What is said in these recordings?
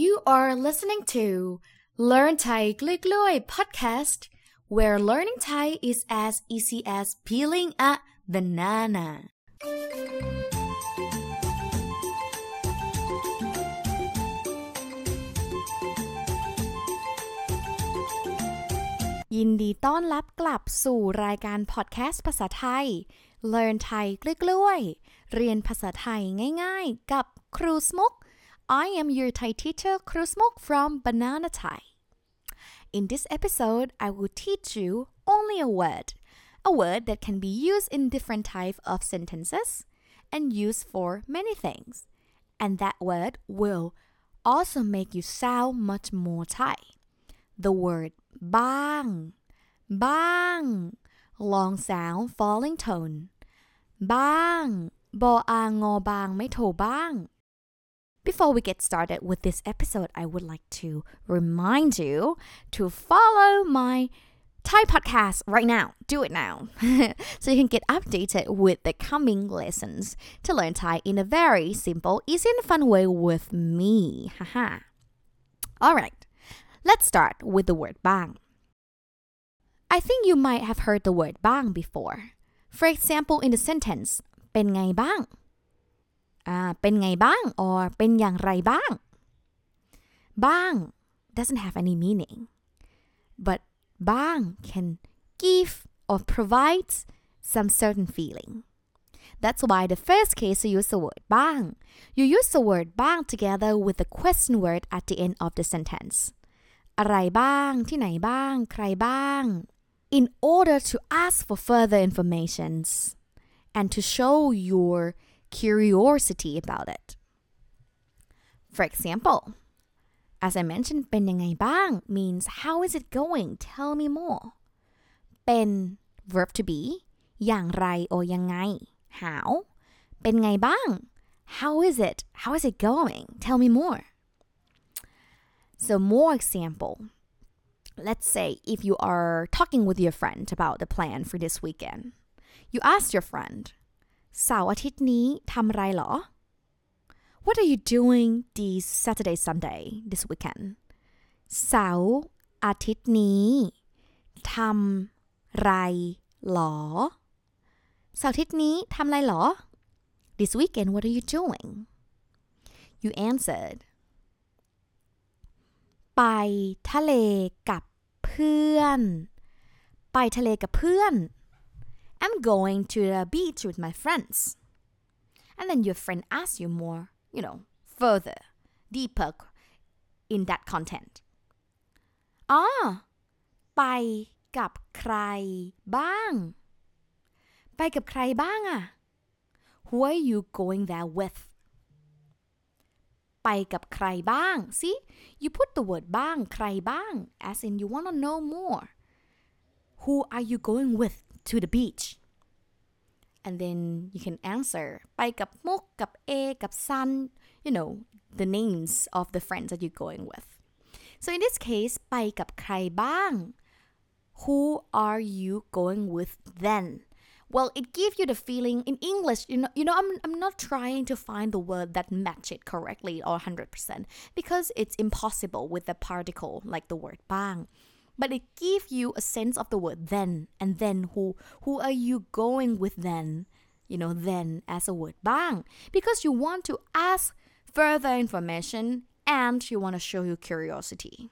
You are listening to Learn Thai กล้วยๆ podcast where learning Thai is as easy as peeling a banana ยินดีต้อนรับกลับสู่รายการพอดแคสต์ภาษาไทย Learn Thai กล้วยๆเรียนภาษาไทยง่ายๆ กับครูสมุก I am your Thai teacher ครูสมุก from Banana Thai In this episode I will teach you only a word a word that can be used in different types of sentences and used for many things and that word will also make you sound much more Thai the word บ้าง บ้าง long sound falling tone บ้าง บออางอบางไม่โทบ้าง Before we get started with this episode, I would like to remind you to follow my Thai podcast right now. Do it now. so you can get updated with the coming lessons to learn Thai in a very simple, easy, and fun way with me. Haha. All right. Let's start with the word bang. I think you might have heard the word bang before. For example, in the sentence เป็นไงบ้างอ่า เป็นไงบ้าง or เป็นอย่างไรบ้าง bang doesn't have any meaning but bang can give or provide some certain feeling that's why the first case you use the word bang you use the word bang together with the question word at the end of the sentence อะไรบ้าง ที่ไหนบ้าง ใครบ้าง in order to ask for further informations and to show your curiosity about it. For example, as I mentioned, เป็นยังไงบ้าง means how is it going? Tell me more. เป็น verb to be อย่างไร or ยังไง how เป็นไงบ้าง how is it? How is it going? Tell me more. So more example. Let's say if you are talking with your friend about the plan for this weekend. You ask your friend เสาร์อาทิตย์นี้ทำอะไรหรอ What are you doing this Saturday Sunday this weekend เสาร์อาทิตย์นี้ทำไรหรอ เสาร์อาทิตย์นี้ทำไรหรอ This weekend what are you doing You answered ไปทะเลกับเพื่อน ไปทะเลกับเพื่อน I'm going to the beach with my friends. And then your friend asks you more, you know, further, deeper in that content. Ah, ไปกับใครบ้าง ไปกับใครบ้างอะ Who are you going there with? ไปกับใครบ้าง See, you put the word บ้าง ใครบ้าง as in you want to know more. Who are you going with to the beach? And then you can answer ไปกับมุกกับเอกับซัน you know the names of the friends that you're going with so in this case ไปกับใครบ้าง who are you going with then well it gives you the feeling in english you know you know i'm, I'm not trying to find the word that match it correctly or 100% because it's impossible with the particle like the word bang but it gives you a sense of the word then and then who who are you going with then you know then as a word bang because you want to ask further information and you want to show your curiosity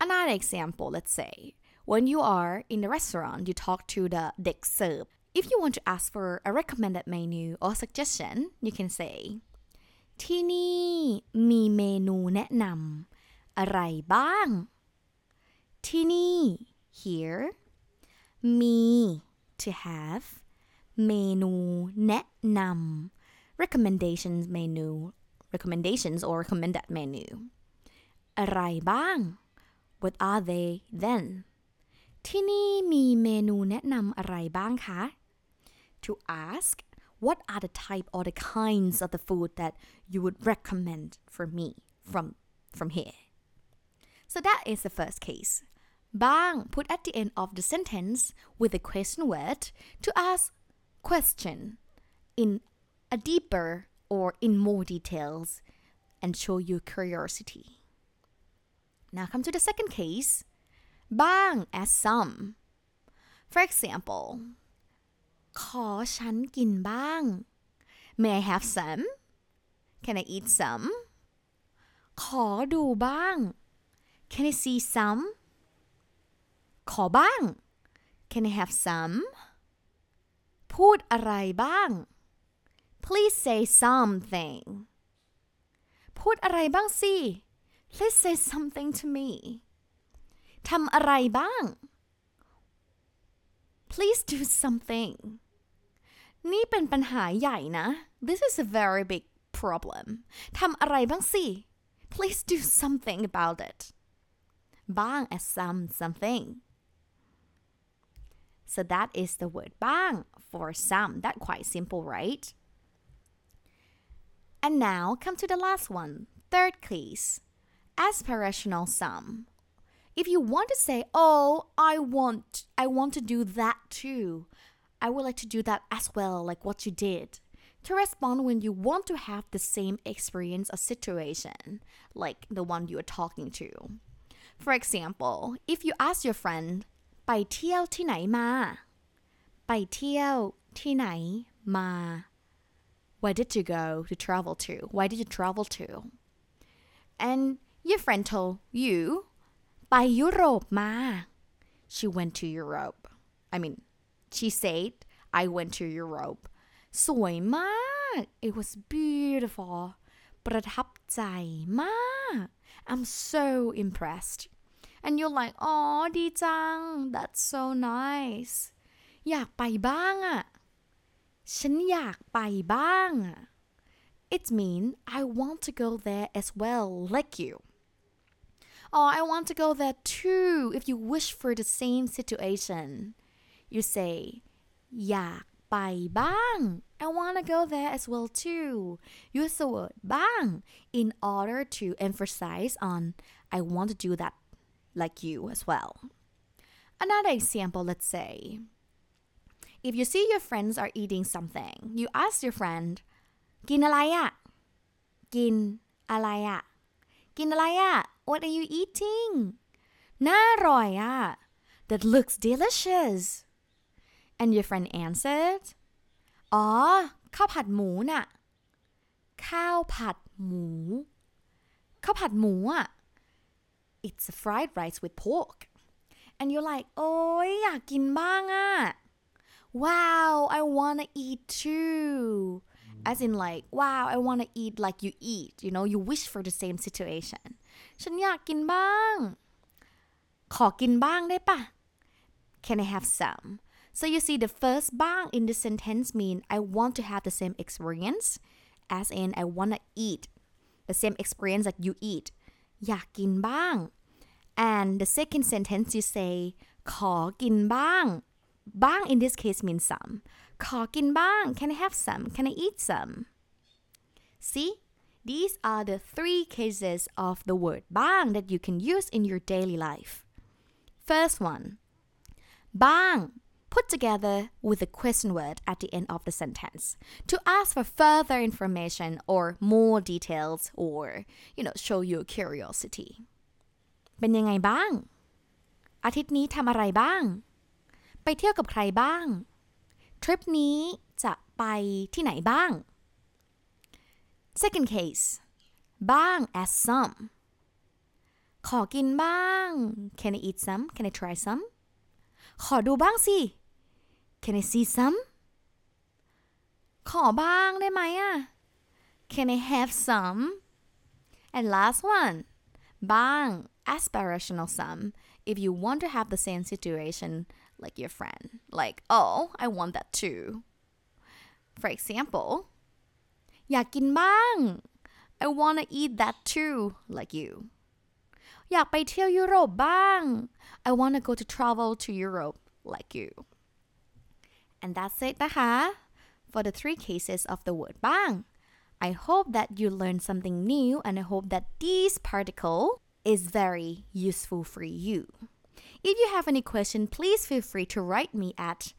another example let's say when you are in the restaurant you talk to the เด็กเสิร์ฟ if you want to ask for a recommended menu or suggestion you can say ที่นี่มีเมนูแนะนำอะไรบ้าง ที่นี่ here มี to have เมนูแนะนำ recommendations menu recommendations or recommended menu อะไรบ้าง what are they then ที่นี่มีเมนูแนะนำอะไรบ้างคะ to ask what are the type or the kinds of the food that you would recommend for me from from here so that is the first case bang put at the end of the sentence with a question word to ask question in a deeper or in more details and show your curiosity now come to the second case บ้าง as some for example ขอฉันกินบ้าง May I have some Can I eat some ขอดูบ้าง Can I see some ขอบ้าง Can I have some พูดอะไรบ้าง Please say something พูดอะไรบ้างสิ Please say something to me ทำอะไรบ้าง Please do something นี่เป็นปัญหาใหญ่นะ This is a very big problem ทำอะไรบ้างสิ Please do something about it บ้าง as some something So that is the word bang for some. That quite simple, right? And now come to the last one, third case, aspirational sum. If you want to say, "Oh, I want I want to do that too. I would like to do that as well, like what you did." To respond when you want to have the same experience or situation, like the one you are talking to. For example, if you ask your friend, ไปเที่ยวที่ไหนมา ไปเที่ยวที่ไหนมา Where did you go to travel to? Why did you travel to? And your friend told you ไปยุโรปมา She went to Europe. I mean, she said I went to Europe. สวยมาก It was beautiful. ประทับใจมาก I'm so impressed. And you're like, oh ดีจัง That's so nice. อยากไปบ้างอะฉันอยากไปบ้างอะ It means I want to go there as well, like you. Oh, I want to go there too. If you wish for the same situation, you say อยากไปบ้าง I want to go there as well too. Use the word บ้าง in order to emphasize on I want to do that like you as well. Another example, let's say, if you see your friends are eating something, you ask your friend, กินอะไรอะกินอะไรอะกินอะไรอะ What are you eating? น่าอร่อยอะ That looks delicious. And your friend answered, อ๋อ ข้าวผัดหมูน่ะ ข้าวผัดหมู ข้าวผัดหมูอ่ะ It's a fried rice with pork. And you're like, โอ้ยอยากกินบ้างอ่ะ Wow, I wanna eat too. As in like, wow, I wanna eat like you eat. You know, you wish for the same situation. ฉันอยากกินบ้าง ขอกินบ้างได้ปะ Can I have some? So you see the first bang in the sentence mean I want to have the same experience as in I want to eat the same experience that you eat อยากกินบ้าง and the second sentence you say ขอกินบ้าง บ้าง in this case means some ขอกินบ้าง can I have some can I eat some see these are the three cases of the word bang that you can use in your daily life first one bang put together with a question word at the end of the sentence to ask for further information or more details or you know show your curiosity เป็นยังไงบ้าง อาทิตย์นี้ทำอะไรบ้าง ไปเที่ยวกับใครบ้าง ทริปนี้จะไปที่ไหนบ้าง second case บ้าง as some ขอกินบ้าง can I eat some can I try some ขอดูบ้างสิ Can I see some ขอบ้างได้ไหมอะ Can I have some and last one บ้าง aspirational sum if you want to have the same situation like your friend like oh I want that too for example อยากกินบ้าง I want to eat that too like you อยากไปเที่ยวยุโรปบ้าง I want to go to travel to Europe like you and that's it นะคะ for the three cases of the word บ้าง I hope that you learned something new and I hope that this particle is very useful for you. If you have any question, please feel free to write me at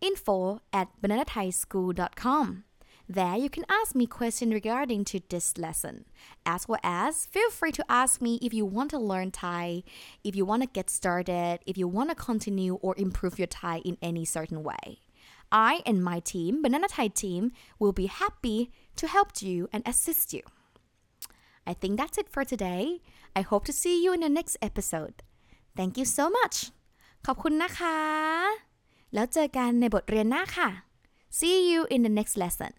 info at bananathaischool.com. There you can ask me questions regarding to this lesson. As well as feel free to ask me if you want to learn Thai, if you want to get started, if you want to continue or improve your Thai in any certain way. I and my team, Banana Thai team, will be happy to help you and assist you. I think that's it for today. I hope to see you in the next episode. Thank you so much ขอบคุณนะคะ แล้วเจอกันในบทเรียนหน้าค่ะ See you in the next lesson